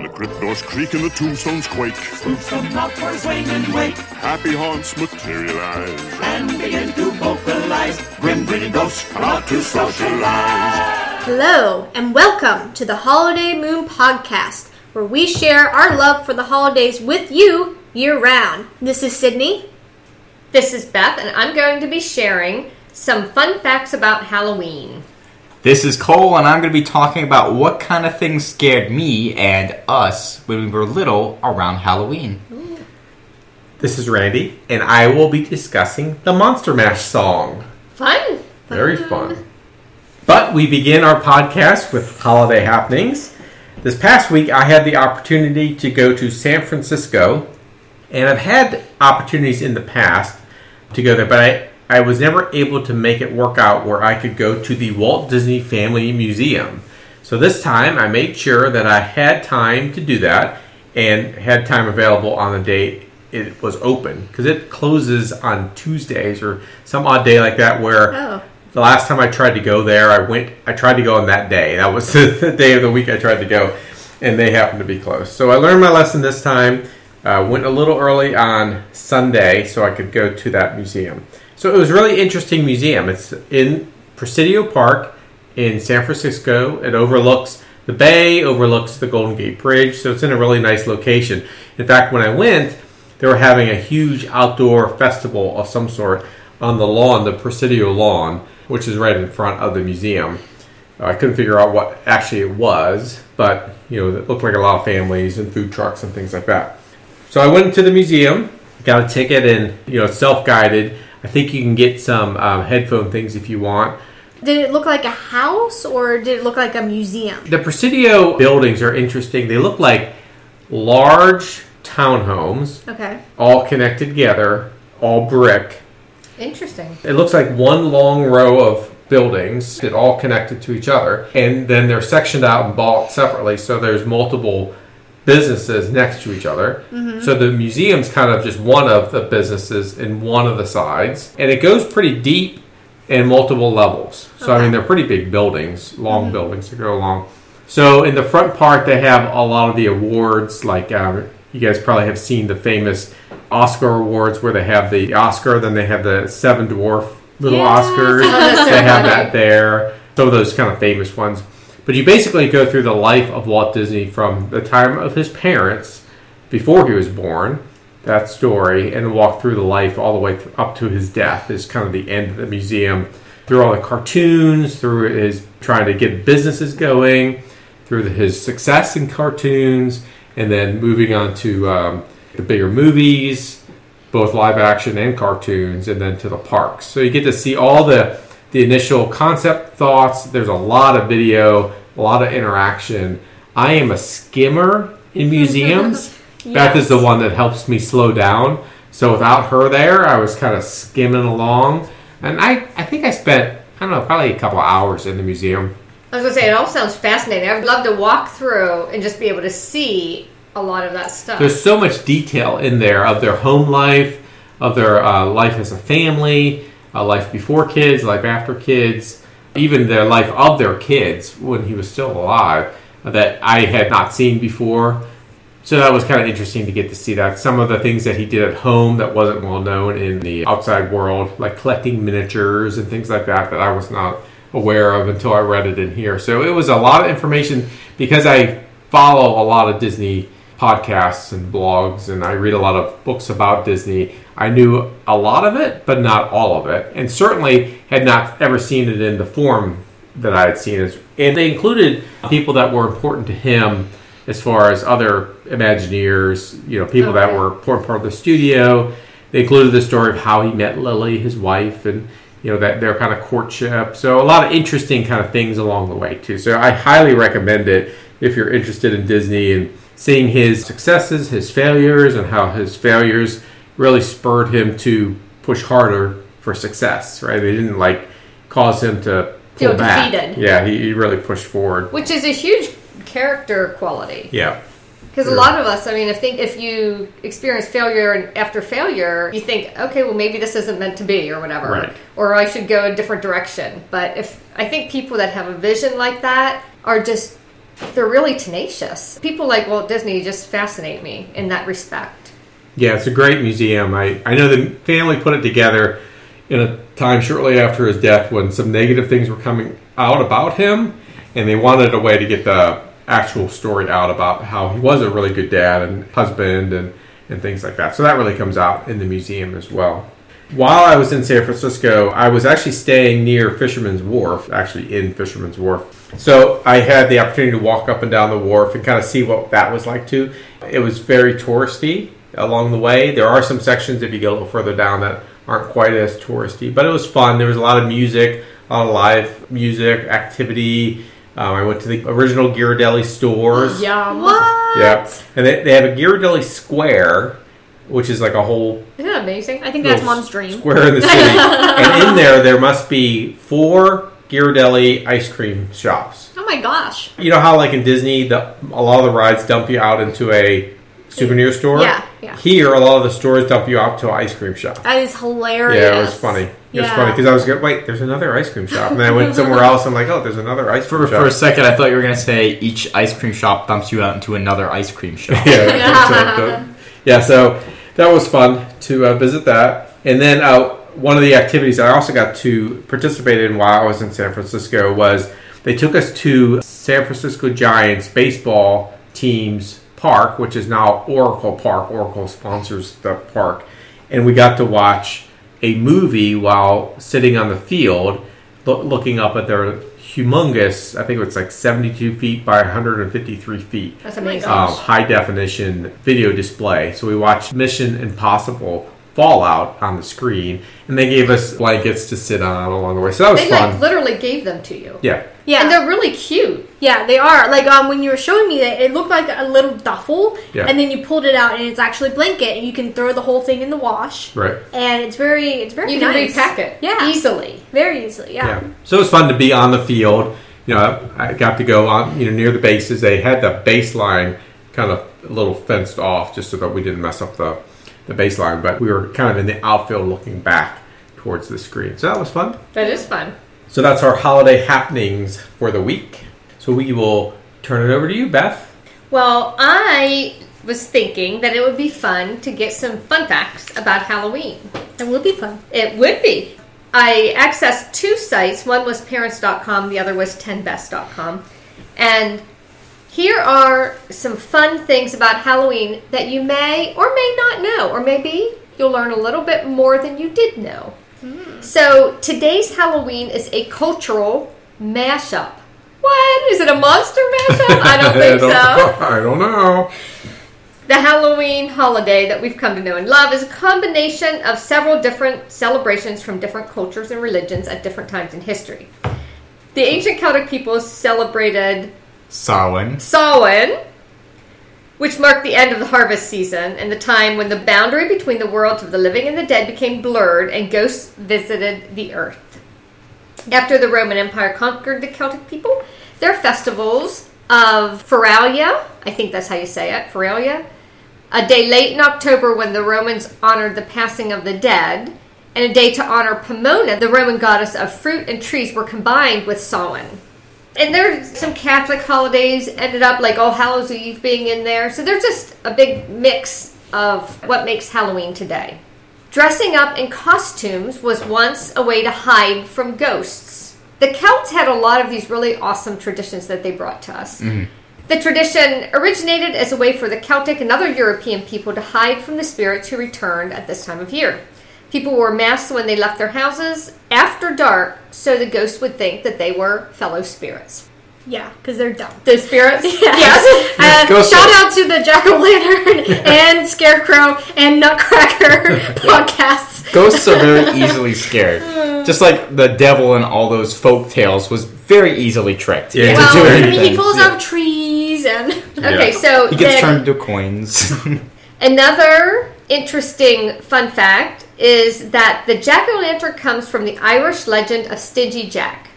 When the crypt doors creak and the tombstones quake, Spoofs come out for a swing and wake happy haunts materialize. and begin to vocalize. Grim grinning ghosts come out to socialize. Hello, and welcome to the Holiday Moon Podcast, where we share our love for the holidays with you year round. This is Sydney. This is Beth, and I'm going to be sharing some fun facts about Halloween. This is Cole, and I'm going to be talking about what kind of things scared me and us when we were little around Halloween. This is Randy, and I will be discussing the Monster Mash song. Fun! Very fun. But we begin our podcast with holiday happenings. This past week, I had the opportunity to go to San Francisco, and I've had opportunities in the past to go there, but I, I was never able to make it work out where I could go to the Walt Disney Family Museum. So this time, I made sure that I had time to do that and had time available on the day it was open because it closes on Tuesdays or some odd day like that where Oh. the last time I tried to go there, I went. I tried to go on that day. That was the day of the week I tried to go, and they happened to be closed. So I learned my lesson this time. Uh, went a little early on Sunday so I could go to that museum. So it was a really interesting museum. It's in Presidio Park in San Francisco. It overlooks the bay, overlooks the Golden Gate Bridge, so it's in a really nice location. In fact, when I went, they were having a huge outdoor festival of some sort on the lawn, the Presidio lawn, which is right in front of the museum. Uh, I couldn't figure out what actually it was, but you know, it looked like a lot of families and food trucks and things like that. So I went to the museum, got a ticket, and you know, self-guided. I think you can get some um, headphone things if you want. Did it look like a house or did it look like a museum? The Presidio buildings are interesting. They look like large townhomes, Okay. all connected together, all brick. Interesting. It looks like one long row of buildings that all connected to each other, and then they're sectioned out and bought separately. So there's multiple businesses next to each other. So the museum's kind of just one of the businesses in one of the sides, and it goes pretty deep in multiple levels. So I mean, they're pretty big buildings, long buildings that go along. So in the front part, they have a lot of the awards. Like um, you guys probably have seen the famous Oscar awards, where they have the Oscar, then they have the Seven Dwarf Little Yes. Oscars. they have that there. Some of those kind of famous ones. But you basically go through the life of Walt Disney from the time of his parents, before he was born, that story, and walk through the life all the way up to his death is kind of the end of the museum. Through all the cartoons, through his trying to get businesses going, through his success in cartoons, and then moving on to um, the bigger movies, both live action and cartoons, and then to the parks. So you get to see all the the initial concept thoughts. There's a lot of video, a lot of interaction. I am a skimmer in museums. Beth is the one that helps me slow down. So without her there, I was kind of skimming along, and I I think I spent I don't know probably a couple hours in the museum. I was going to say, it all sounds fascinating. I'd love to walk through and just be able to see a lot of that stuff. There's so much detail in there of their home life, of their uh, life as a family, uh, life before kids, life after kids, even their life of their kids when he was still alive that I had not seen before. So that was kind of interesting to get to see that. Some of the things that he did at home that wasn't well known in the outside world, like collecting miniatures and things like that, that I was not aware of until I read it in here. So it was a lot of information because I follow a lot of Disney podcasts and blogs and I read a lot of books about Disney. I knew a lot of it, but not all of it, and certainly had not ever seen it in the form that I had seen it. And they included people that were important to him as far as other Imagineers, you know, people that were important part of the studio. They included the story of how he met Lily, his wife, and you know that their kind of courtship. So a lot of interesting kind of things along the way too. So I highly recommend it if you're interested in Disney and seeing his successes, his failures, and how his failures really spurred him to push harder for success. Right? They didn't like cause him to Feel defeated. Yeah, he, he really pushed forward. which is a huge character quality. Yeah. Because a lot of us, I mean, I think if you experience failure and after failure, you think, okay, well, maybe this isn't meant to be, or whatever, Right. or I should go a different direction. But if I think people that have a vision like that are just they're really tenacious. People like Walt Disney just fascinate me in that respect. Yeah, it's a great museum. I, I know the family put it together in a time shortly after his death when some negative things were coming out about him, and they wanted a way to get the actual story out about how he was a really good dad and husband and, and things like that. So that really comes out in the museum as well. While I was in San Francisco, I was actually staying near Fisherman's Wharf, actually in Fisherman's Wharf. So I had the opportunity to walk up and down the wharf and kind of see what that was like too. It was very touristy along the way. There are some sections if you get a little further down that aren't quite as touristy, but it was fun. There was a lot of music, a lot of live music, activity. Um, I went to the original Ghirardelli stores. Yum. What? Yep. And they, they have a Ghirardelli Square, which is like a whole Isn't that amazing? I think that's little mom's dream. square in the city. and in there, there must be four Ghirardelli ice cream shops. Oh my gosh. You know how, like in Disney, the, a lot of the rides dump you out into a souvenir store? Yeah, yeah. Here, a lot of the stores dump you out to an ice cream shop. That is hilarious. Yeah, it was funny. It was funny because I was going, wait, there's another ice cream shop. And then I went somewhere else. I'm like, oh, there's another ice cream For, shop. for a second, I thought you were going to say each ice cream shop dumps you out into another ice cream shop. yeah, so, yeah. So that was fun to uh, visit that, and then uh, one of the activities I also got to participate in while I was in San Francisco was they took us to San Francisco Giants baseball team's park, which is now Oracle Park. Oracle sponsors the park, and we got to watch a movie while sitting on the field, loo- looking up at their humongous. I think it was like 72 feet by 153 feet That's amazing. um, high definition video display. So we watched Mission Impossible Fallout on the screen, and they gave us blankets to sit on along the way. So that was they fun. like literally gave them to you. yeah, Yeah. And they're really cute. Yeah, they are. Like um, when you were showing me that, it looked like a little duffel, Yeah. and then you pulled it out, and it's actually a blanket, and you can throw the whole thing in the wash. right. And it's very, it's very You can repack it Yeah. easily. very easily. Yeah. Yeah. So it was fun to be on the field. You know, I got to go on, you know, near the bases. They had the baseline kind of a little fenced off just so that we didn't mess up the, the baseline, but we were kind of in the outfield looking back towards the screen. So that was fun. That is fun. So that's our holiday happenings for the week. So we will turn it over to you, Beth. Well, I was thinking that it would be fun to get some fun facts about Halloween. It would be fun. It would be. I accessed two sites. One was parents.com, the other was 10best.com. And here are some fun things about Halloween that you may or may not know, or maybe you'll learn a little bit more than you did know. Hmm. So, today's Halloween is a cultural mashup. What? Is it a monster mashup? I don't think so. I don't know. The Halloween holiday that we've come to know and love is a combination of several different celebrations from different cultures and religions at different times in history. The ancient Celtic peoples celebrated Samhain. Samhain, which marked the end of the harvest season and the time when the boundary between the worlds of the living and the dead became blurred and ghosts visited the earth. After the Roman Empire conquered the Celtic people, their festivals of Feralia, I think that's how you say it, Feralia, a day late in October when the Romans honored the passing of the dead, and a day to honor Pomona, the Roman goddess of fruit and trees, were combined with Samhain. And there's some Catholic holidays ended up like All Hallows Eve being in there. So there's just a big mix of what makes Halloween today. Dressing up in costumes was once a way to hide from ghosts. The Celts had a lot of these really awesome traditions that they brought to us. Mm-hmm. The tradition originated as a way for the Celtic and other European people to hide from the spirits who returned at this time of year. People wore masks when they left their houses after dark so the ghosts would think that they were fellow spirits. Yeah, because they're dumb. The spirits? Yes. Uh, shout are- out to the Jack o' Lantern and Scarecrow and Nutcracker podcasts. Ghosts are very easily scared. Just like the devil in all those folk tales was very easily tricked. Yeah. into Well, doing I mean, he things. falls Yeah. out of trees and. Okay, so He gets then- turned into coins. Another interesting fun fact is that the jack o' lantern comes from the Irish legend of Stingy Jack.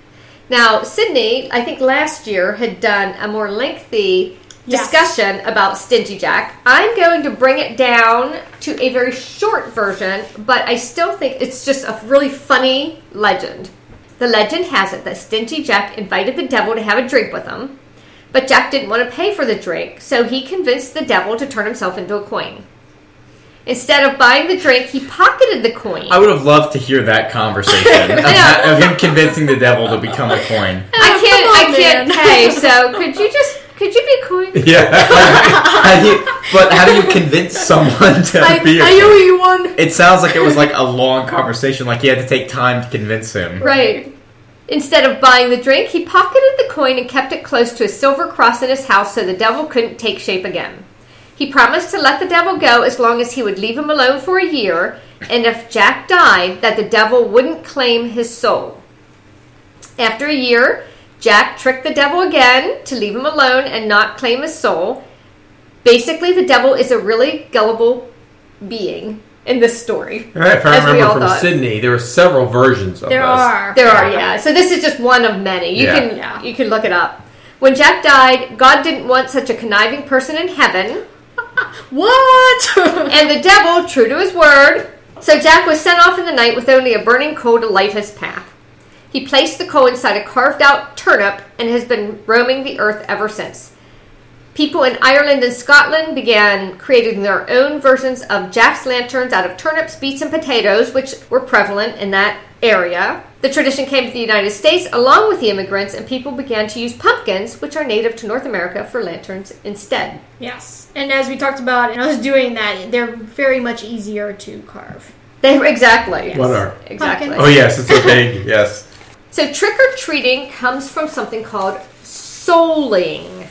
Now, Sydney, I think last year, had done a more lengthy Yes. discussion about Stingy Jack. I'm going to bring it down to a very short version, but I still think it's just a really funny legend. The legend has it that Stingy Jack invited the devil to have a drink with him. But Jack didn't want to pay for the drink, so he convinced the devil to turn himself into a coin. Instead of buying the drink, he pocketed the coin. I would have loved to hear that conversation of, Yeah. of him convincing the devil to become a coin. I can't. on, I can't man. pay. So could you just? Could you be a coin? Yeah. How do you, but how do you convince someone to I, be a I owe coin? you one. It sounds like it was like a long conversation. Like you had to take time to convince him. Right. Instead of buying the drink, he pocketed the coin and kept it close to a silver cross in his house so the devil couldn't take shape again. He promised to let the devil go as long as he would leave him alone for a year, and if Jack died, that the devil wouldn't claim his soul. After a year, Jack tricked the devil again to leave him alone and not claim his soul. Basically, the devil is a really gullible being in this story. Right, if I As we remember all from thought. Sydney, there are several versions of There this. are. There are, yeah. So this is just one of many. You Yeah. can Yeah. you can look it up. When Jack died, God didn't want such a conniving person in heaven, What? and the devil, true to his word, so Jack was sent off in the night with only a burning coal to light his path. He placed the coal inside a carved out turnip and has been roaming the earth ever since. People in Ireland and Scotland began creating their own versions of Jack's lanterns out of turnips, beets, and potatoes, which were prevalent in that area. The tradition came to the United States along with the immigrants, and people began to use pumpkins, which are native to North America, for lanterns instead. yes. And as we talked about, and I was doing that, they're very much easier to carve. They exactly. What are? Exactly. Pumpkins. Oh yes, it's a big yes. So trick or treating comes from something called souling.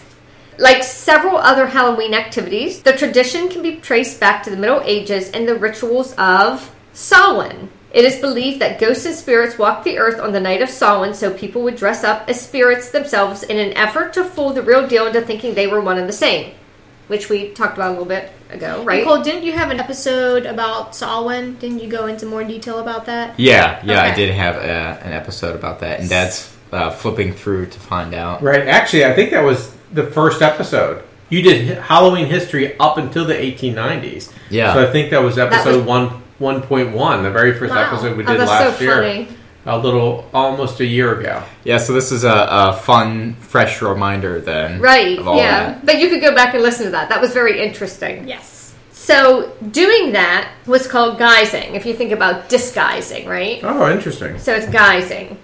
Like several other Halloween activities, the tradition can be traced back to the Middle Ages and the rituals of Samhain. It is believed that ghosts and spirits walk the earth on the night of Samhain, so people would dress up as spirits themselves in an effort to fool the real deal into thinking they were one and the same, which we talked about a little bit ago, right? Nicole, didn't you have an episode about Samhain? Didn't you go into more detail about that? Yeah, yeah, I did have uh, an episode about that, and Dad's uh, flipping through to find out. Right. Actually, I think that was the first episode. You did Halloween history up until the 1890s. Yeah. So I think that was episode was- one one point one, the very first Wow. episode we Oh, did that's last so year. funny. A little, almost a year ago. Yeah, so this is a, a fun, fresh reminder then. Right, Of all yeah. that. But you could go back and listen to that. That was very interesting. Yes. So doing that was called guising. If you think about disguising, right? Oh, interesting. So it's guising.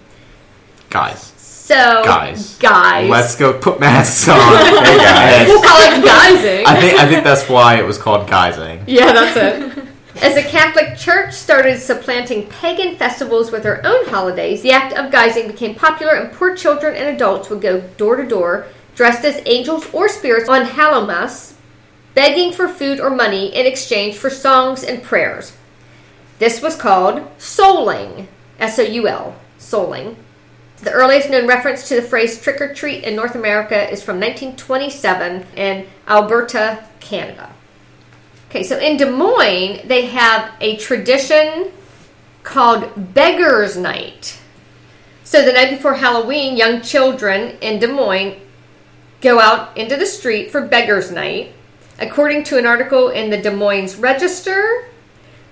Guys, So Guys. guys. let's go put masks on. hey guys. we'll call it guising. I think I think that's why it was called guising. yeah, that's it. As the Catholic Church started supplanting pagan festivals with their own holidays, the act of guising became popular, and poor children and adults would go door to door dressed as angels or spirits on Hallowmas, begging for food or money in exchange for songs and prayers. This was called souling, S O U L, souling. The earliest known reference to the phrase trick or treat in North America is from 1927 in Alberta, Canada. Okay, so in Des Moines, they have a tradition called Beggar's Night. So the night before Halloween, young children in Des Moines go out into the street for Beggar's Night. According to an article in the Des Moines Register,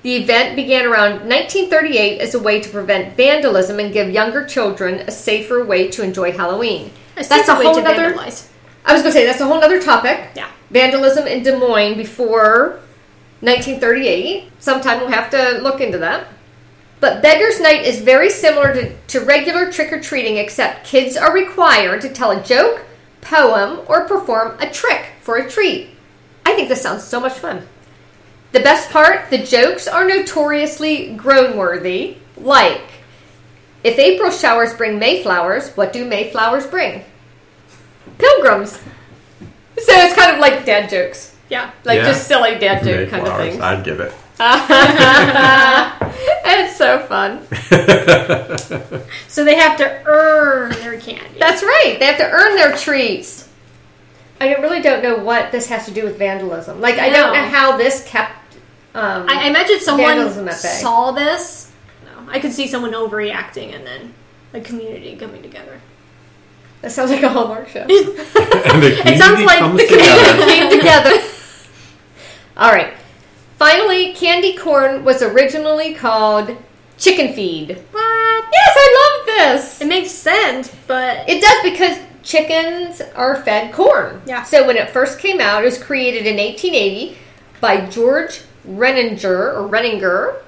the event began around 1938 as a way to prevent vandalism and give younger children a safer way to enjoy Halloween. That's That's a whole other. vandalize. I was going to say that's a whole other topic. Yeah. Vandalism in Des Moines before 1938. Sometime we'll have to look into that. But Beggar's Night is very similar to, to regular trick or treating, except kids are required to tell a joke, poem, or perform a trick for a treat. I think this sounds so much fun. The best part the jokes are notoriously groan worthy, like, if April showers bring Mayflowers, what do Mayflowers bring? Pilgrims. So it's kind of like dad jokes. Yeah. Like Yeah. just silly dad joke kind of things. I'd give it. it's so fun. So they have to earn their candy. That's right. They have to earn their treats. I really don't know what this has to do with vandalism. Like I don't No. know how this kept. Um, I, I imagine someone saw this. No, I could see someone overreacting and then a community coming together. that sounds like a Hallmark show. And the It sounds like comes the together. came together. All right. Finally, candy corn was originally called chicken feed. What? Yes, I love this. It makes sense, but It does because chickens are fed corn. Yeah. So when it first came out, it was created in 1880 by George Renninger or Renninger.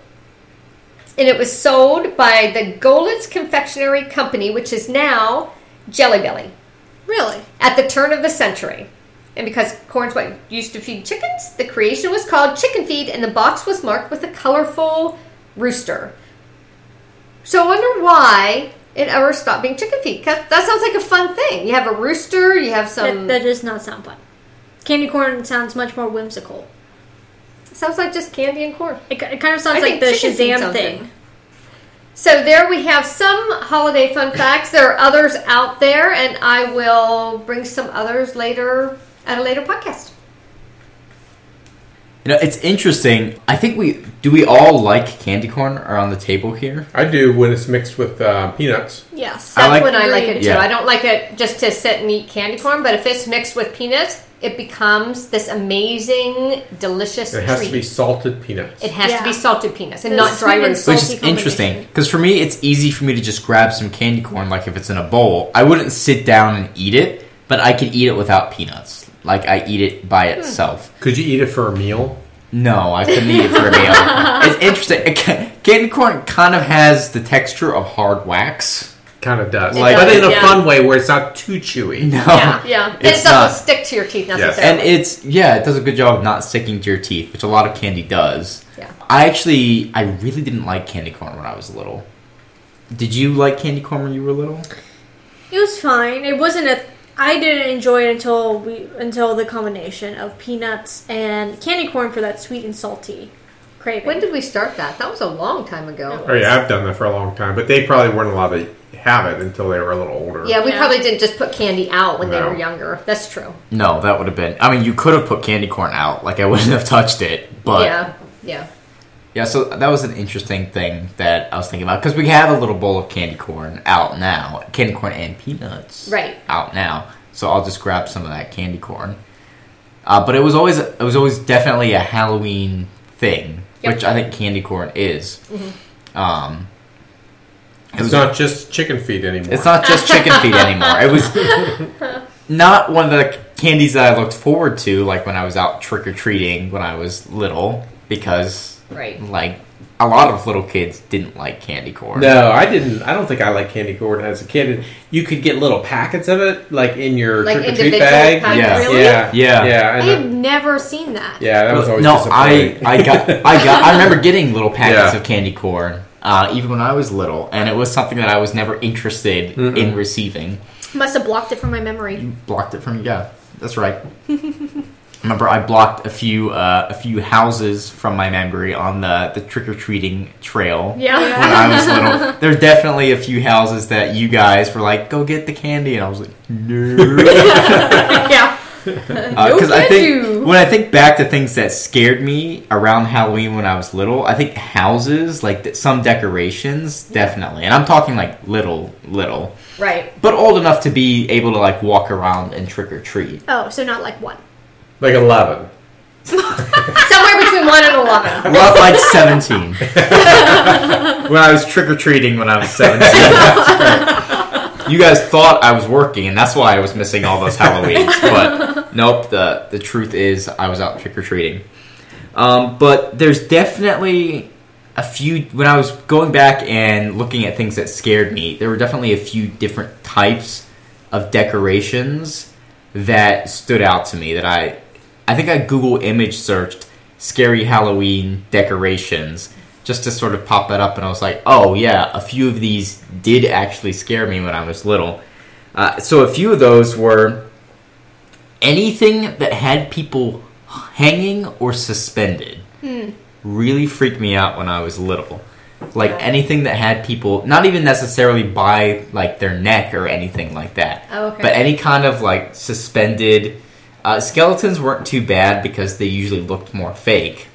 And it was sold by the Goelitz Confectionery Company, which is now Jelly Belly, Really? at the turn of the century. And because corn's what used to feed chickens, the creation was called Chicken Feed, and the box was marked with a colorful rooster. So I wonder why it ever stop being chicken feed. 'Cause that sounds like a fun thing. You have a rooster, you have some. that, that does not sound fun. Candy corn sounds much more whimsical. sounds like just candy and corn. It, it kind of sounds I like the Shazam thing. good. So there we have some holiday fun facts. There are others out there, and I will bring some others later at a later podcast. You know, it's interesting. I think we do. We all like candy corn around the table here. I do when it's mixed with uh, peanuts. Yes. I like- when I like it too. Yeah. I don't like it just to sit and eat candy corn, but if it's mixed with peanuts, it becomes this amazing, delicious It has treat. to be salted peanuts. it has Yeah. to be salted peanuts and The not dry sweet and salty Which is interesting because for me, it's easy for me to just grab some candy corn, like if it's in a bowl. I wouldn't sit down and eat it, but I could eat it without peanuts. Like I eat it by hmm. itself. Could you eat it for a meal? No, I couldn't eat it for a meal. It's interesting. It ca- Candy corn kind of has the texture of hard wax. Kind of does, Like- but in a Yeah. fun way where it's not too chewy. No. Yeah, yeah. And it It's doesn't not. stick to your teeth Yes. necessarily. And it's yeah, it does a good job of not sticking to your teeth, which a lot of candy does. Yeah. I actually I really didn't like candy corn when I was little. Did you like candy corn when you were little? It was fine. It wasn't a. I didn't enjoy it until we until the combination of peanuts and candy corn for that sweet and salty craving. when did we start that? That was a long time ago. Oh yeah, I've done that for a long time, but they probably weren't allowed to have it until they were a little older. Yeah, we Yeah. probably didn't just put candy out when they No. were younger. That's true. No, that would have been. I mean, you could have put candy corn out. Like I wouldn't have touched it. But yeah, yeah, yeah. so that was an interesting thing that I was thinking about because we have a little bowl of candy corn out now, candy corn and peanuts, Right. out now. So I'll just grab some of that candy corn. Uh, but it was always it was always definitely a Halloween thing, Yep. which I think candy corn is. Um, it It's was not just chicken feed anymore. It's not just chicken feed anymore. It was not one of the candies that I looked forward to, like when I was out trick or treating when I was little, because Right. like a lot of little kids didn't like candy corn. No, I didn't. I don't think I liked candy corn as a kid. You could get little packets of it, like in your Like trick or treat bag. packets. Yeah. Really? yeah, Yeah. yeah. I have uh, never seen that. yeah, that was always no, I. I got I got I remember getting little packets Yeah. of candy corn. Uh, even when I was little, and it was something that I was never interested in receiving. Must have blocked it from my memory. blocked it from yeah that's right remember i blocked a few uh, a few houses from my memory on the the trick-or-treating trail Yeah. when i was little there's definitely a few houses that you guys were like go get the candy and i was like no yeah. because i think you. when i think back to things that scared me around halloween when i was little i think houses like th- some decorations definitely and i'm talking like little little Right. but old enough to be able to like walk around and trick or treat Oh, so not like one. Like eleven. Somewhere between one and eleven. Not like 17. when I was trick or treating when I was 17. you guys thought I was working, and that's why I was missing all those Halloweens. But nope, the, the truth is I was out trick or treating. Um, but there's definitely a few, when I was going back and looking at things that scared me, there were definitely a few different types of decorations that stood out to me that I I think I Google image searched scary Halloween decorations just to sort of pop that up, and I was like, oh yeah, a few of these did actually scare me when I was little. Uh, so a few of those were anything that had people hanging or suspended. Really freaked me out when I was little. Like anything that had people, not even necessarily by like their neck or anything like that, Oh, okay. but any kind of like suspended uh, skeletons weren't too bad because they usually looked more fake.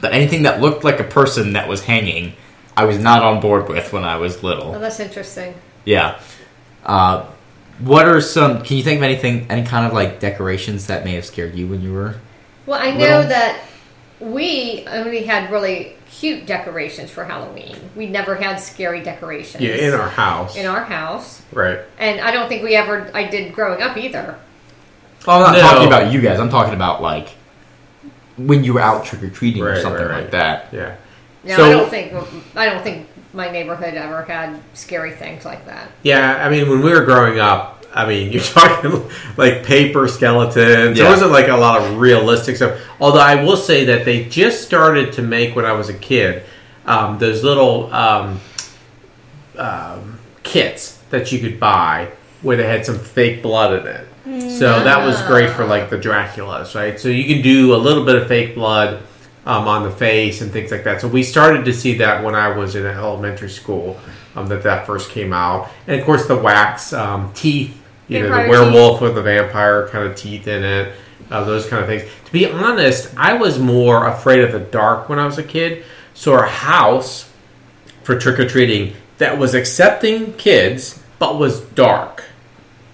But anything that looked like a person that was hanging, I was not on board with when I was little. Oh, that's interesting. Yeah. Uh, what are some? Can you think of anything? Any kind of like decorations that may have scared you when you were? Well, I know Little. that we only had really cute decorations for Halloween. We never had scary decorations. Yeah, in our house. in our house, right. and I don't think we ever. I did growing up either. Oh, I'm not No. talking about you guys. I'm talking about like when you were out trick or treating or something right, like that. Yeah. No, So- I don't think. I don't think my neighborhood ever had scary things like that. Yeah, I mean, when we were growing up, I mean, you're talking like paper skeletons. There Yeah. wasn't like a lot of realistic stuff. Although I will say that they just started to make when I was a kid um, those little um, um, kits that you could buy where they had some fake blood in it. So that was great for like the Draculas, right? So you can do a little bit of fake blood um, on the face and things like that. So we started to see that when I was in elementary school um, that that first came out, and of course the wax um, teeth, know, the Vampire werewolf or the vampire kind of teeth in it, uh, those kind of things. To be honest, I was more afraid of the dark when I was a kid. So our house for trick or treating that was accepting kids but was dark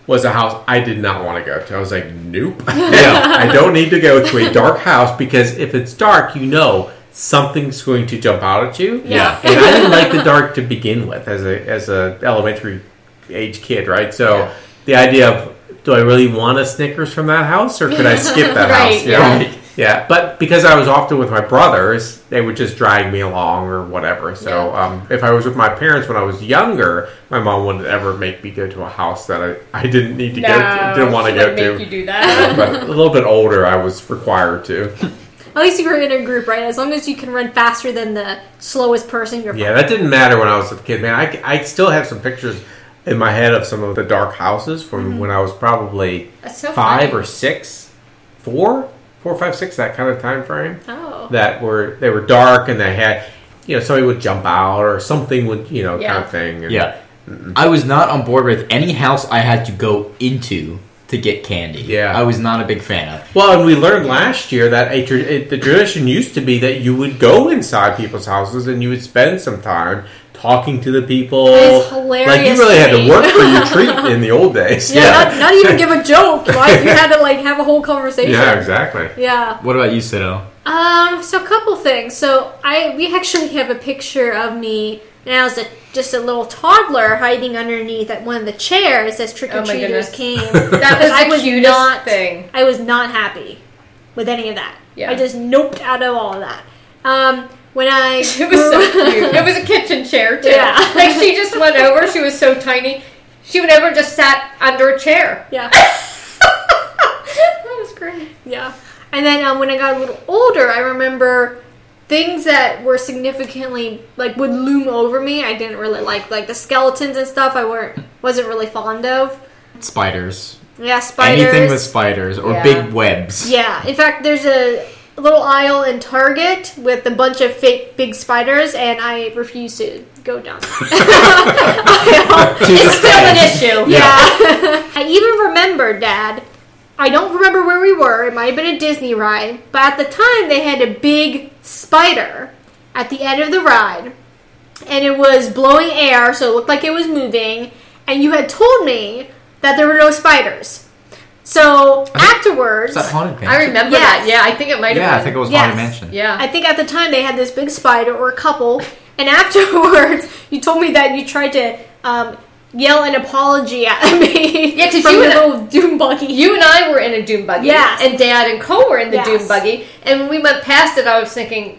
was a house I did not want to go to. I was like, nope. Yeah. I don't need to go to a dark house because if it's dark, you know something's going to jump out at you. Yeah. And I didn't like the dark to begin with as a as a elementary age kid, right? So Yeah. the idea of do I really want a Snickers from that house or could I skip that Right, house? Know? yeah. Yeah, but because I was often with my brothers, they would just drag me along or whatever. So Yeah. um, if I was with my parents when I was younger, my mom wouldn't ever make me go to a house that I, I didn't need to go to, didn't want to go to. Make you do that. but a little bit older, I was required to. At least you were in a group, right? As long as you can run faster than the slowest person, you're Yeah, that didn't matter when I was a kid, man. I, I still have some pictures in my head of some of the dark houses from when I was probably so five funny. or six, four, four, five, six, that kind of time frame. Oh. that were they were dark and they had you know somebody would jump out or something would you know kind of thing. And- Yeah. I was not on board with any house I had to go into to get candy. Yeah. I was not a big fan of. Well, and we learned last year that a, tra- it, the tradition used to be that you would go inside people's houses and you would spend some time talking to the people. That is hilarious Like you really to had to work for your treat in the old days. Yeah, Not, not even give a joke. Right? You had to like have a whole conversation. Yeah, exactly. Yeah. What about you, Sido? Um. So a couple things. So I we actually have a picture of me when I was a, just a little toddler hiding underneath at one of the chairs as trick or Oh my treaters goodness. came. That Because was I the was cutest not thing. I was not happy with any of that. Yeah. I just noped out of all of that. Um. When I It was so cute. It was a kitchen chair too. Yeah. Like she just went over. She was so tiny. She went over and just sat under a chair. yeah. That was great. Yeah. And then um, when I got a little older, I remember things that were significantly like would loom over me. I didn't really like like the skeletons and stuff. I weren't wasn't really fond of. Spiders. Yeah, spiders. Anything with spiders or Yeah. big webs. yeah. In fact, there's a little aisle in Target with a bunch of fake big spiders, and I refuse to go down. there. It's still an issue. Yeah. I even remember, Dad. I don't remember where we were. It might have been a Disney ride. But at the time, they had a big spider at the end of the ride. And it was blowing air, so it looked like it was moving. And you had told me that there were no spiders. So afterwards, Is that haunted mansion? I remember Yes. that. Yeah, I think it might have been. Yeah, been. I think it was Yes. haunted mansion. Yeah. I think at the time they had this big spider or a couple, and afterwards you told me that you tried to um, yell an apology at me. Yeah, because you the and I- little doom buggy. You and I were in a doom buggy. Yes. And Dad and Cole were in the Yes. doom buggy. And when we went past it, I was thinking,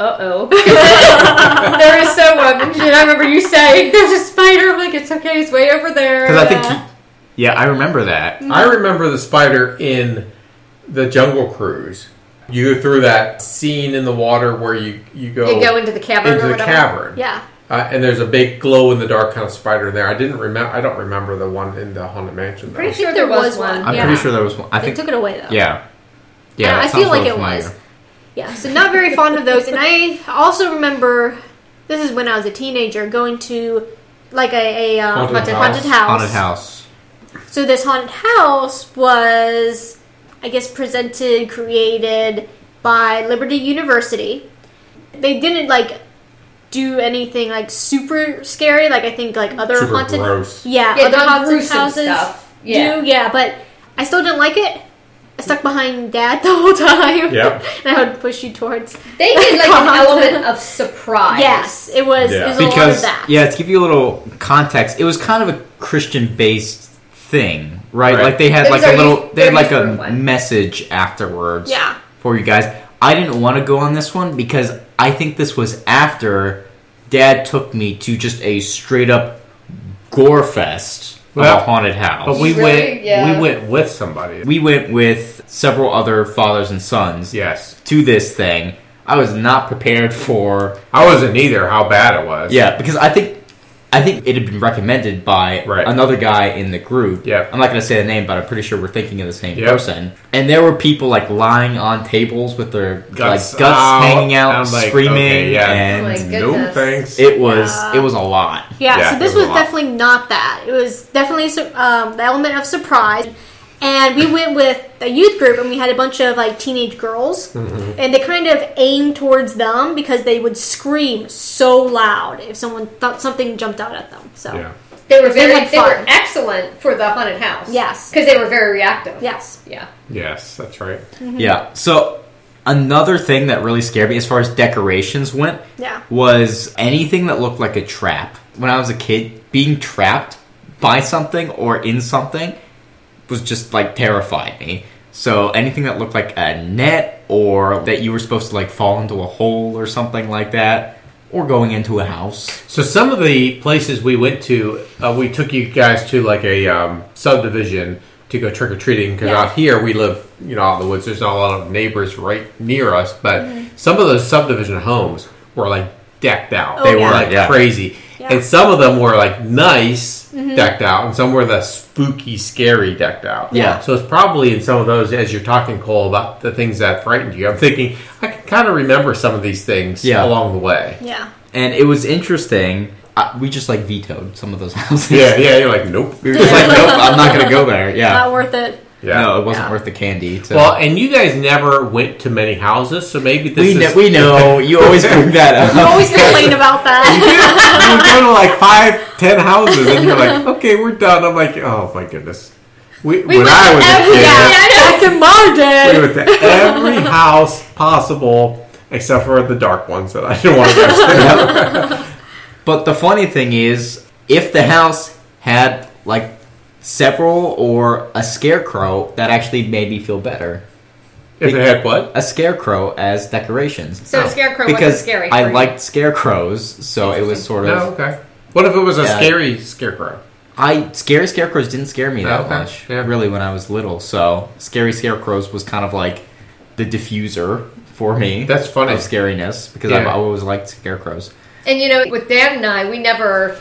uh oh. there is someone. And I remember you saying, there's a spider. I'm like, it's okay, it's way over there. Because I think, Yeah. I remember that. I remember the spider in the Jungle Cruise. You go through that scene in the water where you you go, You go into the cavern into or the whatever. cavern. yeah. Uh, and there's a big glow in the dark kind of spider there. I didn't remember. I don't remember the one in the haunted mansion. Though. Pretty sure there there was was one. one. I'm yeah. pretty sure there was one. I think They think. took it away though. Yeah. Yeah, Yeah, that I sounds feel like real it familiar. was. Yeah, so not very fond of those. And I also remember this is when I was a teenager going to like a, a um, Haunted haunted, house. house. Haunted house. So this haunted house was, I guess, presented, created by Liberty University. They didn't like do anything like super scary, like I think like other Super haunted, gross. yeah, Yeah, other haunted houses stuff. Yeah. do, yeah. But I still didn't like it. I stuck behind Dad the whole time. Yep. and I would push you towards. They did like an element of surprise. Yes, it was. Yeah. It was a lot of because that. yeah, to give you a little context, it was kind of a Christian-based thing, right? Right. Like they had It like a little, youth- they had like a one. message afterwards. Yeah. for you guys. I didn't want to go on this one because I think this was after Dad took me to just a straight up gore fest Well, of a haunted house. But we Really? went. Yeah. We went with somebody. we went with several other fathers and sons yes. to this thing. I was not prepared for I wasn't either. How bad it was. yeah because I think I think it had been recommended by Right. another guy in the group. Yeah. I'm not going to say the name, but I'm pretty sure we're thinking of the same Yep. person. And there were people like lying on tables with their Guts like guts out. hanging out, I'm like, screaming, okay, yeah. and Oh No thanks. it was Yeah. it was a lot. Yeah, Yeah, so this was was definitely not that. It was definitely um, the element of surprise. And we went with a youth group, and we had a bunch of like teenage girls, Mm-hmm. and they kind of aimed towards them because they would scream so loud if someone thought something jumped out at them. So Yeah. They were They very, had they were excellent for the haunted house. Yes. because they were very reactive. yes, yeah. Yes, that's right. Yeah. So another thing that really scared me as far as decorations went yeah, was anything that looked like a trap. When I was a kid, being trapped by something or in something was just like terrified me. So anything that looked like a net or that you were supposed to like fall into a hole or something like that or going into a house. So some of the places we went to, uh, we took you guys to like a um, subdivision to go trick or treating because Yeah. out here we live, you know, out in the woods. There's not a lot of neighbors right near us, but Mm-hmm. some of those subdivision homes were like decked out. Oh, they yeah. were like Yeah. crazy, Yeah. Mm-hmm. and some of them were like nice decked out, and some were the spooky, scary decked out. Yeah. So it's probably in some of those as you're talking, Cole, about the things that frightened you. I'm thinking I can kind of remember some of these things Yeah. along the way. yeah. And it was interesting. Uh, we just like vetoed some of those houses. Yeah, yeah. You're like, nope. We were just like, nope, I'm not going to go there. Yeah. Not worth it. Yeah. No, it wasn't Yeah. worth the candy. To... Well, and you guys never went to many houses, so maybe this we, is. kn- we know. You always bring that up. You always complain about that. you go to like five, ten houses, and you're like, okay, we're done. I'm like, oh my goodness. We, when went I to was every- a kid, yeah, I Back in my we day. went to every house possible except for the dark ones that I didn't want to go to. But the funny thing is, if the house had like several or a scarecrow, that actually made me feel better. if it had what? A scarecrow as decorations. So Oh. scarecrow because wasn't scary. I for you. liked scarecrows, so it was sort No, of. Oh, okay. What if it was a Yeah. scary scarecrow? I scary scarecrows didn't scare me that oh, Okay, much, yeah. really, when I was little. So scary scarecrows was kind of like the diffuser for me. That's funny. of scariness because I've always liked scarecrows. And you know, with Dan and I, we never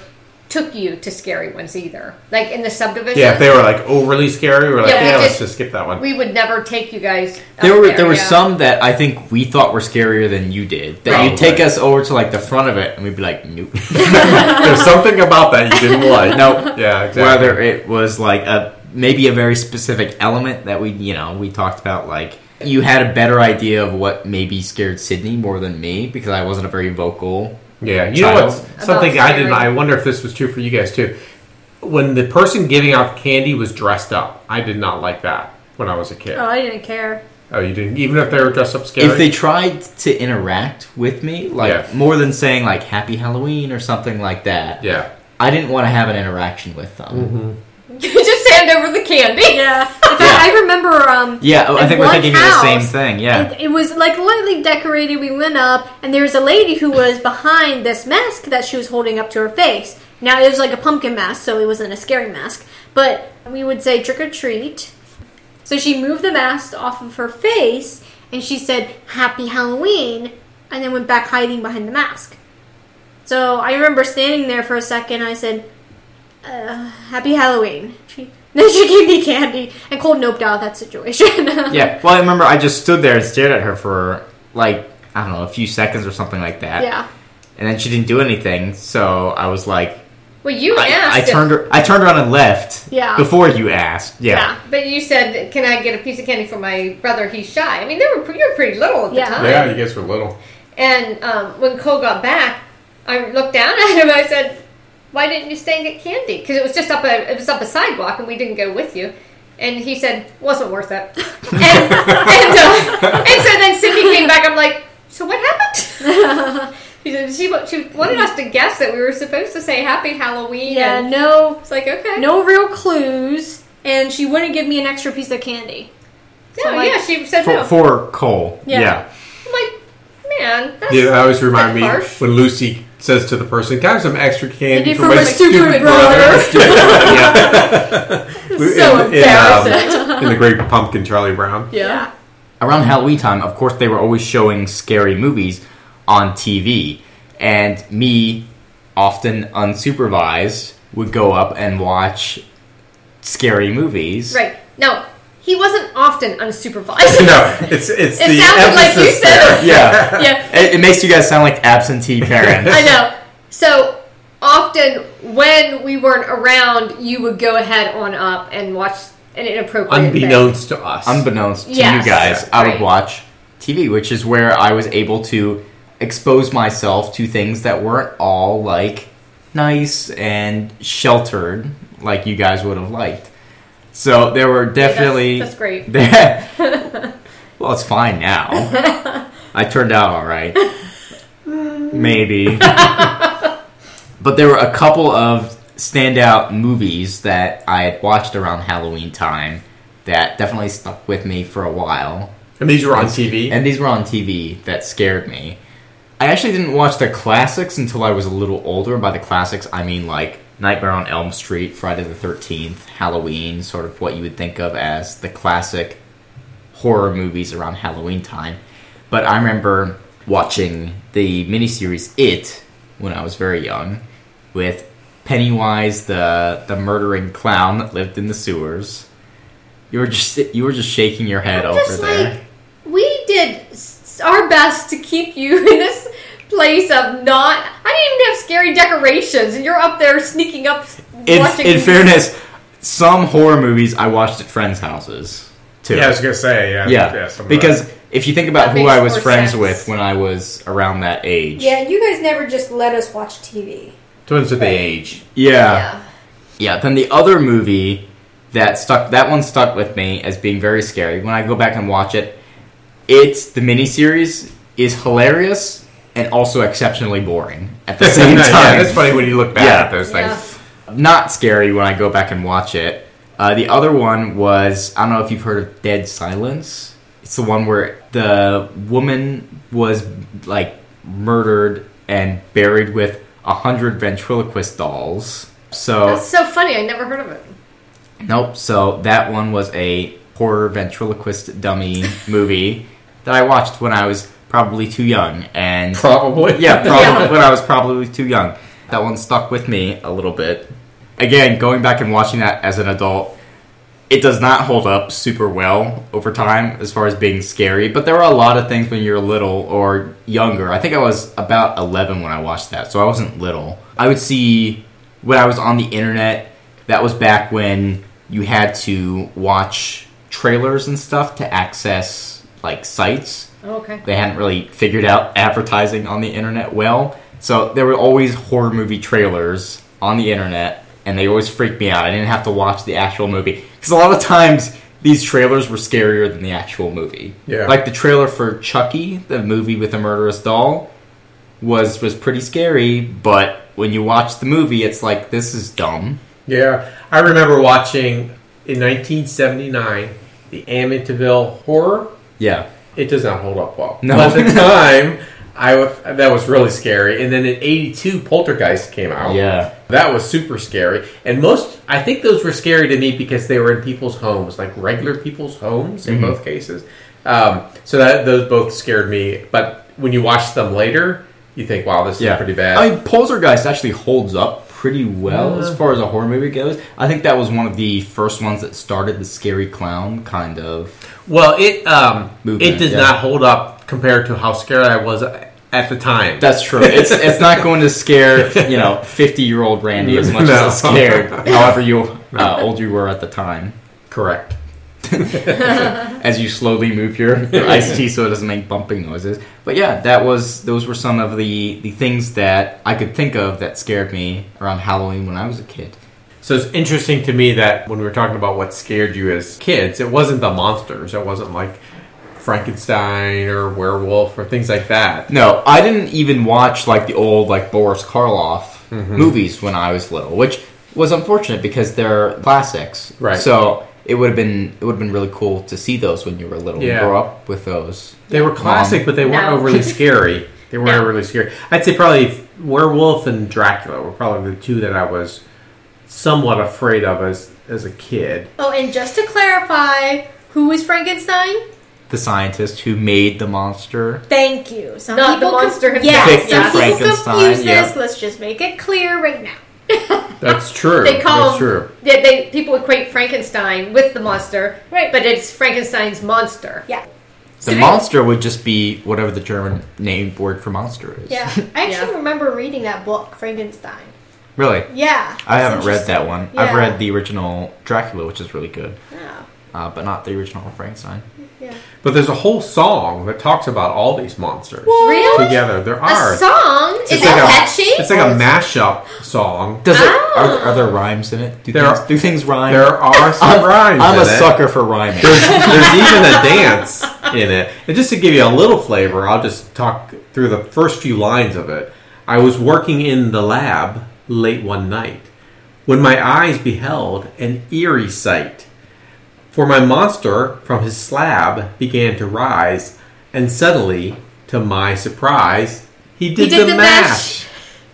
took you to scary ones either. Like in the subdivision. Yeah, if they were like overly scary, we're like, Yeah, yeah, we let's just- just skip that one. we would never take you guys. There were there were yeah. some that I think we thought were scarier than you did. That Probably. you'd take us over to like the front of it, and we'd be like, nope. There's something about that you didn't like. Nope. Yeah, exactly. Whether it was like a maybe a very specific element that we you know we talked about like you had a better idea of what maybe scared Sydney more than me because I wasn't a very vocal. Yeah, you know child. what's something About I didn't. I wonder if this was true for you guys too. When the person giving out candy was dressed up, I did not like that when I was a kid. Oh, I didn't care. Oh, you didn't, even if they were dressed up scary. If they tried to interact with me, like Yeah. more than saying like Happy Halloween or something like that, yeah, I didn't want to have an interaction with them. Mm-hmm. just hand over the candy. Yeah. In fact, I remember. Um, Yeah, oh, I think we're one thinking of the same thing. Yeah. And it was like lightly decorated. We went up, and there was a lady who was behind this mask that she was holding up to her face. Now it was like a pumpkin mask, so it wasn't a scary mask. But we would say trick or treat. So she moved the mask off of her face, and she said "Happy Halloween," and then went back hiding behind the mask. So I remember standing there for a second. I said, uh, "Happy Halloween." She, then she gave me candy, and Cole noped out of that situation. Yeah. Well, I remember I just stood there and stared at her for like I don't know a few seconds or something like that. yeah. And then she didn't do anything, so I was like, Well, you I, asked. I if- turned her, I turned around and left. Yeah. Before you asked. Yeah. Yeah. but you said, "Can I get a piece of candy for my brother? He's shy." I mean, they were pre- you were pretty little at the Yeah. time. yeah, you guys were little. And um, when Cole got back, I looked down at him. I said, "Why didn't you stay and get candy?" Because it was just up a it was up a sidewalk, and we didn't go with you. And he said, wasn't worth it. And, and, uh, and so then Sydney came back. I'm like, so what happened? She said she, she wanted us to guess that we were supposed to say Happy Halloween. Yeah, and no, it's like okay, no real clues, and she wouldn't give me an extra piece of candy. no, so, like- yeah. She said For, no. for Cole. Yeah. yeah. I'm like, man, that's, Yeah, that always remind me harsh. when Lucy says to the person, "Can I have some extra candy Candy for, for my, my stupid brother." So in, in, um, embarrassing. in the Great Pumpkin, Charlie Brown. yeah. around Halloween time, of course, they were always showing scary movies on TV, and me, often unsupervised, would go up and watch scary movies. Right. No, he wasn't often unsupervised. No, it's it's It the sounded like you said- there. Yeah, yeah, it, it makes you guys sound like absentee parents. I know. So often when we weren't around, you would go ahead on up and watch an inappropriate thing. Unbeknownst to us. Unbeknownst to Yes, you guys, I would right. watch TV, which is where I was able to expose myself to things that weren't all like nice and sheltered like you guys would have liked. So there were definitely that's great. well, it's fine now. I turned out all right. Maybe. but there were a couple of standout movies that I had watched around Halloween time that definitely stuck with me for a while. and these were on TV. And these were on TV that scared me. I actually didn't watch the classics until I was a little older. By the classics, I mean like Nightmare on Elm Street, Friday the 13th, Halloween, sort of what you would think of as the classic horror movies around Halloween time. But I remember watching the miniseries It when I was very young with Pennywise, the the murdering clown that lived in the sewers. You were just you were just shaking your head I'm over just there. like, we did our best to keep you in this place of not. I didn't even have scary decorations, and you're up there sneaking up, in, watching. in fairness, some horror movies I watched at friends' houses too. yeah, I was gonna say yeah, yeah, some of because if you think about That who I was friends sense. with when I was around that age, Yeah, you guys never just let us watch TV. that. twins with the age. yeah, yeah. yeah. Then the other movie that stuck, that one stuck with me as being very scary. When I go back and watch it, it's the miniseries is hilarious and also exceptionally boring at the same time. yeah, that's funny when you look back Yeah. at those Yeah. things. not scary when I go back and watch it. Uh, the other one was I don't know if you've heard of Dead Silence. It's the one where the woman was like murdered and buried with a hundred ventriloquist dolls. So That's so funny. I never heard of it. nope. So that one was a horror ventriloquist dummy movie that I watched when I was probably too young and Probably. yeah, probably Yeah. when I was probably too young. That one stuck with me a little bit. Again, going back and watching that as an adult, it does not hold up super well over time as far as being scary. But there were a lot of things when you're little or younger. I think I was about 11 when I watched that, so I wasn't little. I would see when I was on the internet. That was back when you had to watch trailers and stuff to access like sites Oh, okay. they hadn't really figured out advertising on the internet well. So there were always horror movie trailers on the internet, and they always freaked me out. I didn't have to watch the actual movie because a lot of times these trailers were scarier than the actual movie. Yeah. like the trailer for Chucky, the movie with the murderous doll, was was pretty scary. But when you watch the movie, it's like this is dumb. Yeah, I remember watching in 1979 the Amityville Horror. Yeah, It does not hold up well. No. But at the time, I w- that was really scary. And then in '82, Poltergeist came out. yeah. That was super scary. And most, I think those were scary to me because they were in people's homes, like regular people's homes in Mhm. both cases. Um, so that those both scared me. But when you watch them later, you think, "Wow, this Yeah, is pretty bad." I mean, Poltergeist actually holds up pretty well as far as a horror movie goes. I think that was one of the first ones that started the scary clown kind of. well, it um, Movement, it does yeah. not hold up compared to how scared I was at the time. That's true. It's it's not going to scare you know fifty year old Randy as much No. as it scared however you uh, old you were at the time. correct. As you slowly move your, your iced tea so it doesn't make bumping noises. But yeah, that was those were some of the the things that I could think of that scared me around Halloween when I was a kid. So it's interesting to me that when we were talking about what scared you as kids, it wasn't the monsters. It wasn't like Frankenstein or werewolf or things like that. No, I didn't even watch like the old like Boris Karloff Mm-hmm. movies when I was little, which was unfortunate because they're classics. Right. So it would have been it would have been really cool to see those when you were little. Yeah. and grow up with those. They were classic, but they weren't No. overly scary. They weren't No. overly scary. I'd say probably werewolf and Dracula were probably the two that I was somewhat afraid of as as a kid. Oh, and just to clarify, who is Frankenstein? The scientist who made the monster. Thank you. Some Not the monster con- himself. Yeah, Victor some people Frankenstein, confuse yeah. this. Let's just make it clear right now. That's true. They call That's true. They, they people equate Frankenstein with the monster, Right. But it's Frankenstein's monster. Yeah, The monster would just be whatever the German name word for monster is. yeah. I actually Yeah. remember reading that book, Frankenstein. Really? Yeah, I it's haven't read that interesting. one. Yeah. I've read the original Dracula, which is really good, Yeah. Uh, but not the original Frankenstein. yeah. But there's a whole song that talks about all these monsters Really? together. There are A are. song? Is It's it like a- catchy? It's like a mashup song. Does it? Oh. Are, are there rhymes in it? Do, There things, are- do things rhyme? There are some I'm, rhymes. I'm a it. sucker for rhyming. There's, there's even a dance in it. And just to give you a little flavor, I'll just talk through the first few lines of it. I was working in the lab late one night when my eyes beheld an eerie sight. For my monster from his slab began to rise, and suddenly, to my surprise, he did, did the, the mash. mash.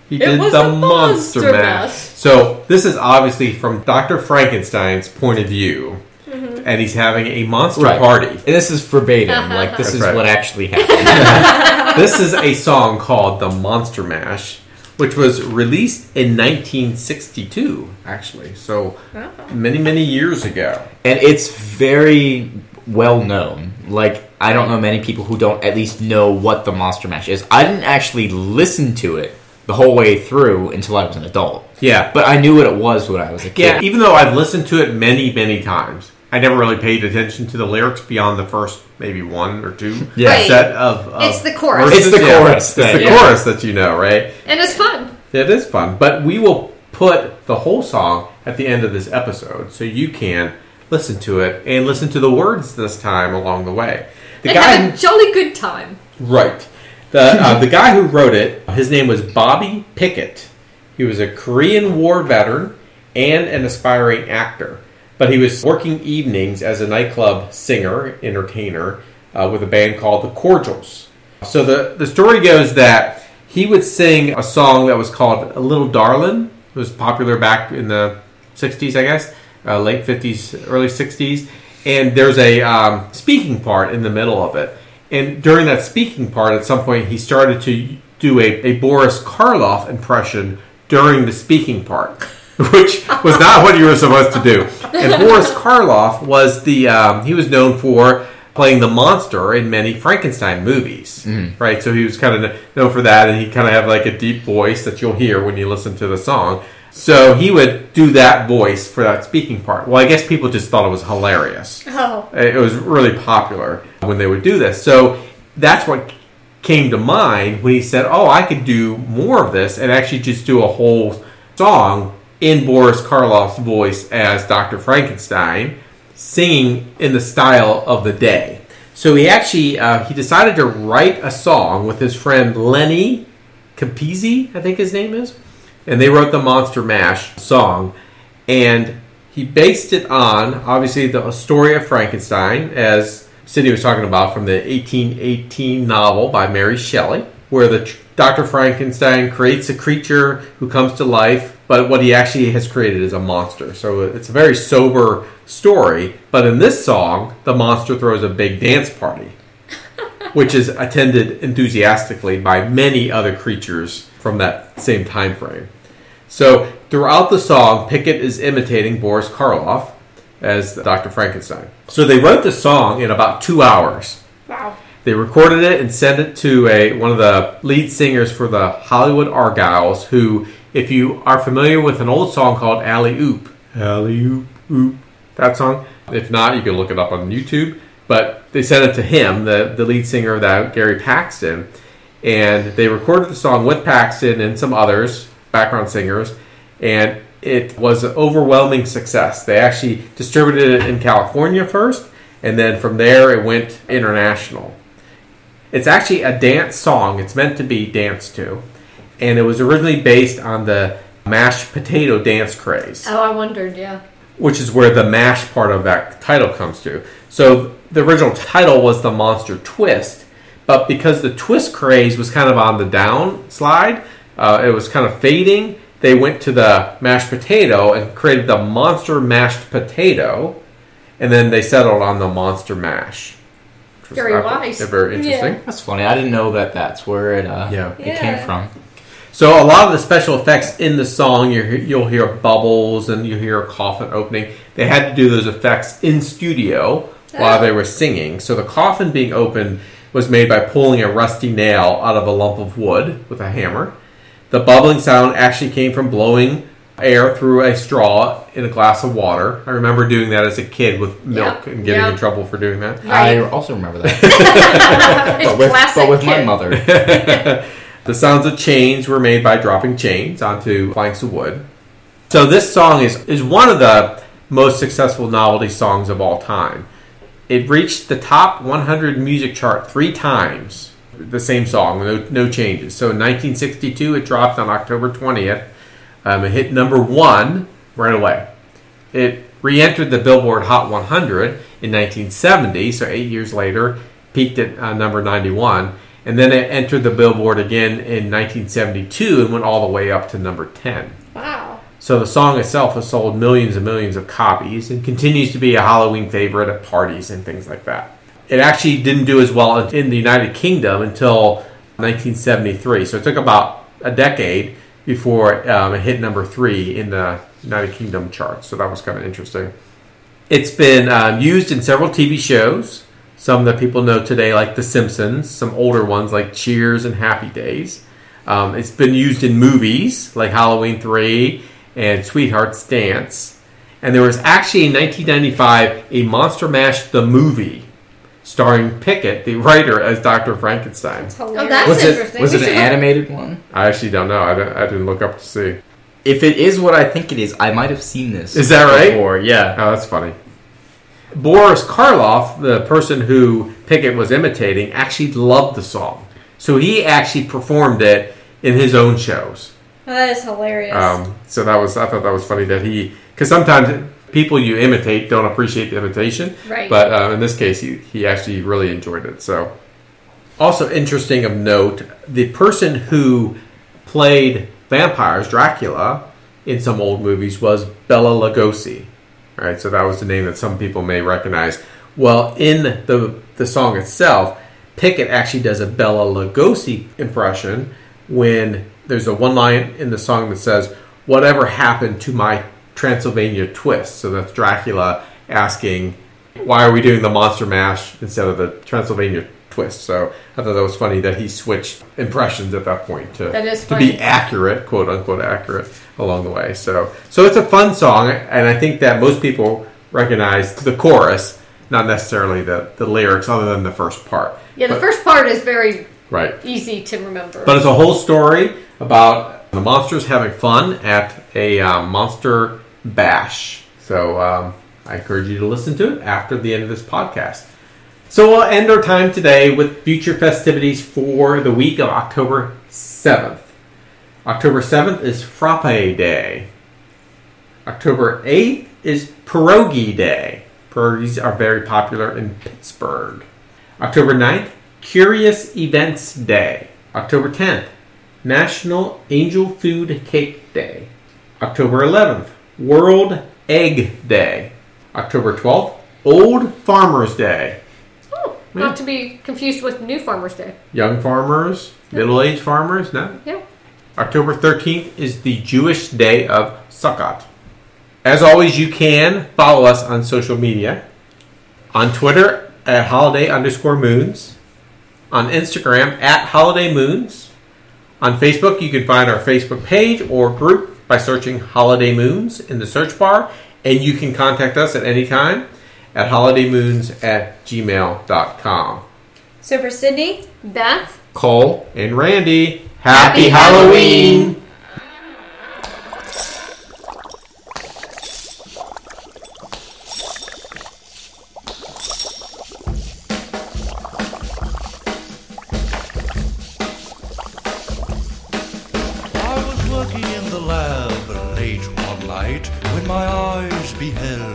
He did the monster, monster mash. mash. So this is obviously from Dr. Frankenstein's point of view, mm-hmm. and he's having a monster Right. party. And this is verbatim. Uh-huh. Like this That's is right. what actually happened. this is a song called "The Monster Mash," which was released in 1962, actually. So oh. many, many years ago. and it's very well known. Like I don't know many people who don't at least know what the Monster Mash is. I didn't actually listen to it the whole way through until I was an adult. Yeah, But I knew what it was when I was a kid. yeah. kid. Even though I've listened to it many, many times, I never really paid attention to the lyrics beyond the first maybe one or two Yeah. Right. set of, of It's the chorus. verses. It's the Yeah, chorus It's thing, the yeah. chorus that you know, right? and it's fun. It is fun, but we will put the whole song at the end of this episode so you can listen to it and listen to the words this time along the way. The and guy, have a jolly good time. right? The uh, the guy who wrote it, his name was Bobby Pickett. He was a Korean War veteran and an aspiring actor, but he was working evenings as a nightclub singer entertainer uh, with a band called the Cordials. So the the story goes that he would sing a song that was called "A Little Darlin'." It was popular back in the '60s, I guess, uh, late '50s, early '60s. And there's a um, speaking part in the middle of it. And during that speaking part, at some point, he started to do a, a Boris Karloff impression during the speaking part, which was not what you were supposed to do. And Boris Karloff was the um, he was known for playing the monster in many Frankenstein movies, right? So he was kind of known for that, and he kind of had like a deep voice that you'll hear when you listen to the song. So he would do that voice for that speaking part. Well, I guess people just thought it was hilarious. Oh, It was really popular when they would do this. So that's what came to mind when he said, "Oh, I could do more of this and actually just do a whole song in Boris Karloff's voice as Dr. Frankenstein, singing in the style of the day." So he actually uh, he decided to write a song with his friend Lenny Capizzi, I think his name is, and they wrote the Monster Mash song, and he based it on obviously the story of Frankenstein, as Sydney was talking about from the 1818 novel by Mary Shelley, where the Dr. Frankenstein creates a creature who comes to life, but what he actually has created is a monster. So it's a very sober story. But in this song, the monster throws a big dance party which is attended enthusiastically by many other creatures from that same time frame. So throughout the song, Pickett is imitating Boris Karloff as Dr. Frankenstein. So they wrote the song in about two hours. wow. They recorded it and sent it to a one of the lead singers for the Hollywood Argyles, who, if you are familiar with an old song called Alley Oop, Alley Oop Oop, that song. If not, you can look it up on YouTube. But they sent it to him, the, the lead singer of that, Gary Paxton, and they recorded the song with Paxton and some others, background singers, and it was an overwhelming success. They actually distributed it in California first, and then from there it went international. It's actually a dance song. It's meant to be danced to, and it was originally based on the mashed potato dance craze Oh, I wondered. Yeah. which is where the mash part of that title comes to. So the original title was the Monster Twist, but because the twist craze was kind of on the downslide, uh, it was kind of fading. They went to the mashed potato and created the Monster Mashed Potato, and then they settled on the Monster Mash. Very I wise. Very interesting. Yeah. That's funny. I didn't know that. That's where it. Uh, Yeah. It Yeah. came from. So a lot of the special effects in the song, you you'll hear bubbles and you hear a coffin opening. They had to do those effects in studio while they were singing. So the coffin being opened was made by pulling a rusty nail out of a lump of wood with a hammer. The bubbling sound actually came from blowing air through a straw in a glass of water. I remember doing that as a kid with milk Yeah. and getting Yeah. in trouble for doing that. I also remember that, It's but with, classic but with my mother. The sounds of chains were made by dropping chains onto planks of wood. So this song is, is one of the most successful novelty songs of all time. It reached the top 100 music chart three times. The same song, no, no changes. So in 1962, it dropped on October 20th. Um, it hit number one right away. It re-entered the Billboard Hot 100 in 1970, so eight years later, peaked at uh, number 91, and then it entered the Billboard again in 1972 and went all the way up to number 10. Wow. So the song itself has sold millions and millions of copies and continues to be a Halloween favorite at parties and things like that. It actually didn't do as well in the United Kingdom until 1973, so it took about a decade before um, it hit number three in the United Kingdom charts. So that was kind of interesting. It's been um, used in several TV shows. Some that people know today, like The Simpsons. Some older ones like Cheers and Happy Days. Um, it's been used in movies like Halloween 3 and Sweetheart's Dance. And there was actually in 1995 a Monster Mash the movie starring Pickett, the writer, as Dr. Frankenstein. Oh, Hilarious. that's Was it interesting. was We it an should look- animated one? I actually don't know. I, don't, I didn't look up to see. If it is what I think it is, I might have seen this. Is that right? Before, yeah. Oh, that's funny. Boris Karloff, the person who Pickett was imitating, actually loved the song. So he actually performed it in his own shows. That is hilarious. Um, so that was I thought that was funny that he because sometimes people you imitate don't appreciate the imitation, Right. But uh, in this case, he he actually really enjoyed it. So also interesting of note, the person who played vampires Dracula in some old movies was Bela Lugosi. Right, so that was the name that some people may recognize. Well, in the the song itself, Pickett actually does a Bela Lugosi impression when there's a one line in the song that says, "Whatever happened to my Transylvania twist?" So that's Dracula asking, "Why are we doing the Monster Mash instead of the Transylvania twist?" So I thought that was funny that he switched impressions at that point to to be accurate, quote unquote accurate along the way. So so it's a fun song, and I think that most people recognize the chorus, not necessarily the the lyrics, other than the first part. Yeah, the But- first part is very right. easy to remember. But it's a whole story about the monsters having fun at a um, monster bash. So um, I encourage you to listen to it after the end of this podcast. So we'll end our time today with future festivities for the week of October 7th. October 7th is Frappe Day. October 8th is Pierogi Day. Pierogies are very popular in Pittsburgh. October 9th, Curious Events Day. October 10th, National Angel Food Cake Day. October 11th, World Egg Day. October 12th, Old Farmers Day. Not to be confused with New Farmers Day. Young farmers, middle aged farmers, no? Yeah. October 13th is the Jewish Day of Sukkot. As always, you can follow us on social media. On Twitter at holiday underscore moons. On Instagram at holiday moons. On Facebook, you can find our Facebook page or group by searching Holiday Moons in the search bar. And you can contact us at any time at holidaymoons at gmail.com. So for Sydney, Beth, Cole, and Randy, happy, happy Halloween. Halloween. I was working in the lab late one night when my eyes beheld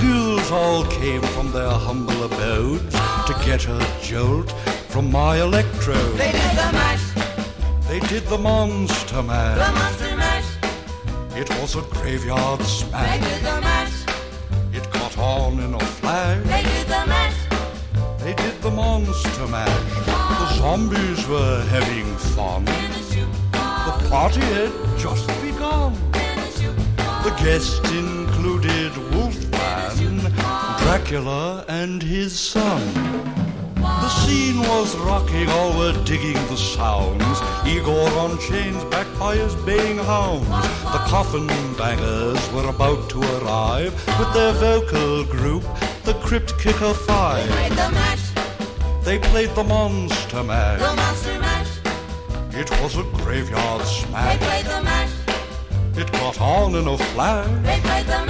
Ghouls all came from their humble abodes to get a jolt from my electrode. They did the mash, They did the monster mash. the monster mash. It was a graveyard smash. They did the mash, It caught on in a flash. they did the mash. They did the monster mash. The zombies were having fun. In a shoe, The party had just begun. in a shoe. The guests included Wolfman, Dracula, and his son. The scene was rocking, all were digging the sounds. Igor on chains, backed by his baying hounds. The coffin bangers were about to arrive with their vocal group, the Crypt Kicker Five. They Played the mash, They played the Monster the Mash. monster mash. It was a graveyard smash. They played the mash, It got on in a flash. they played the mash.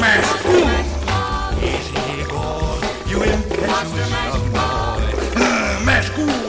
Mask. Ooh. Is he good? You a young boy. Uh, mask. Ooh.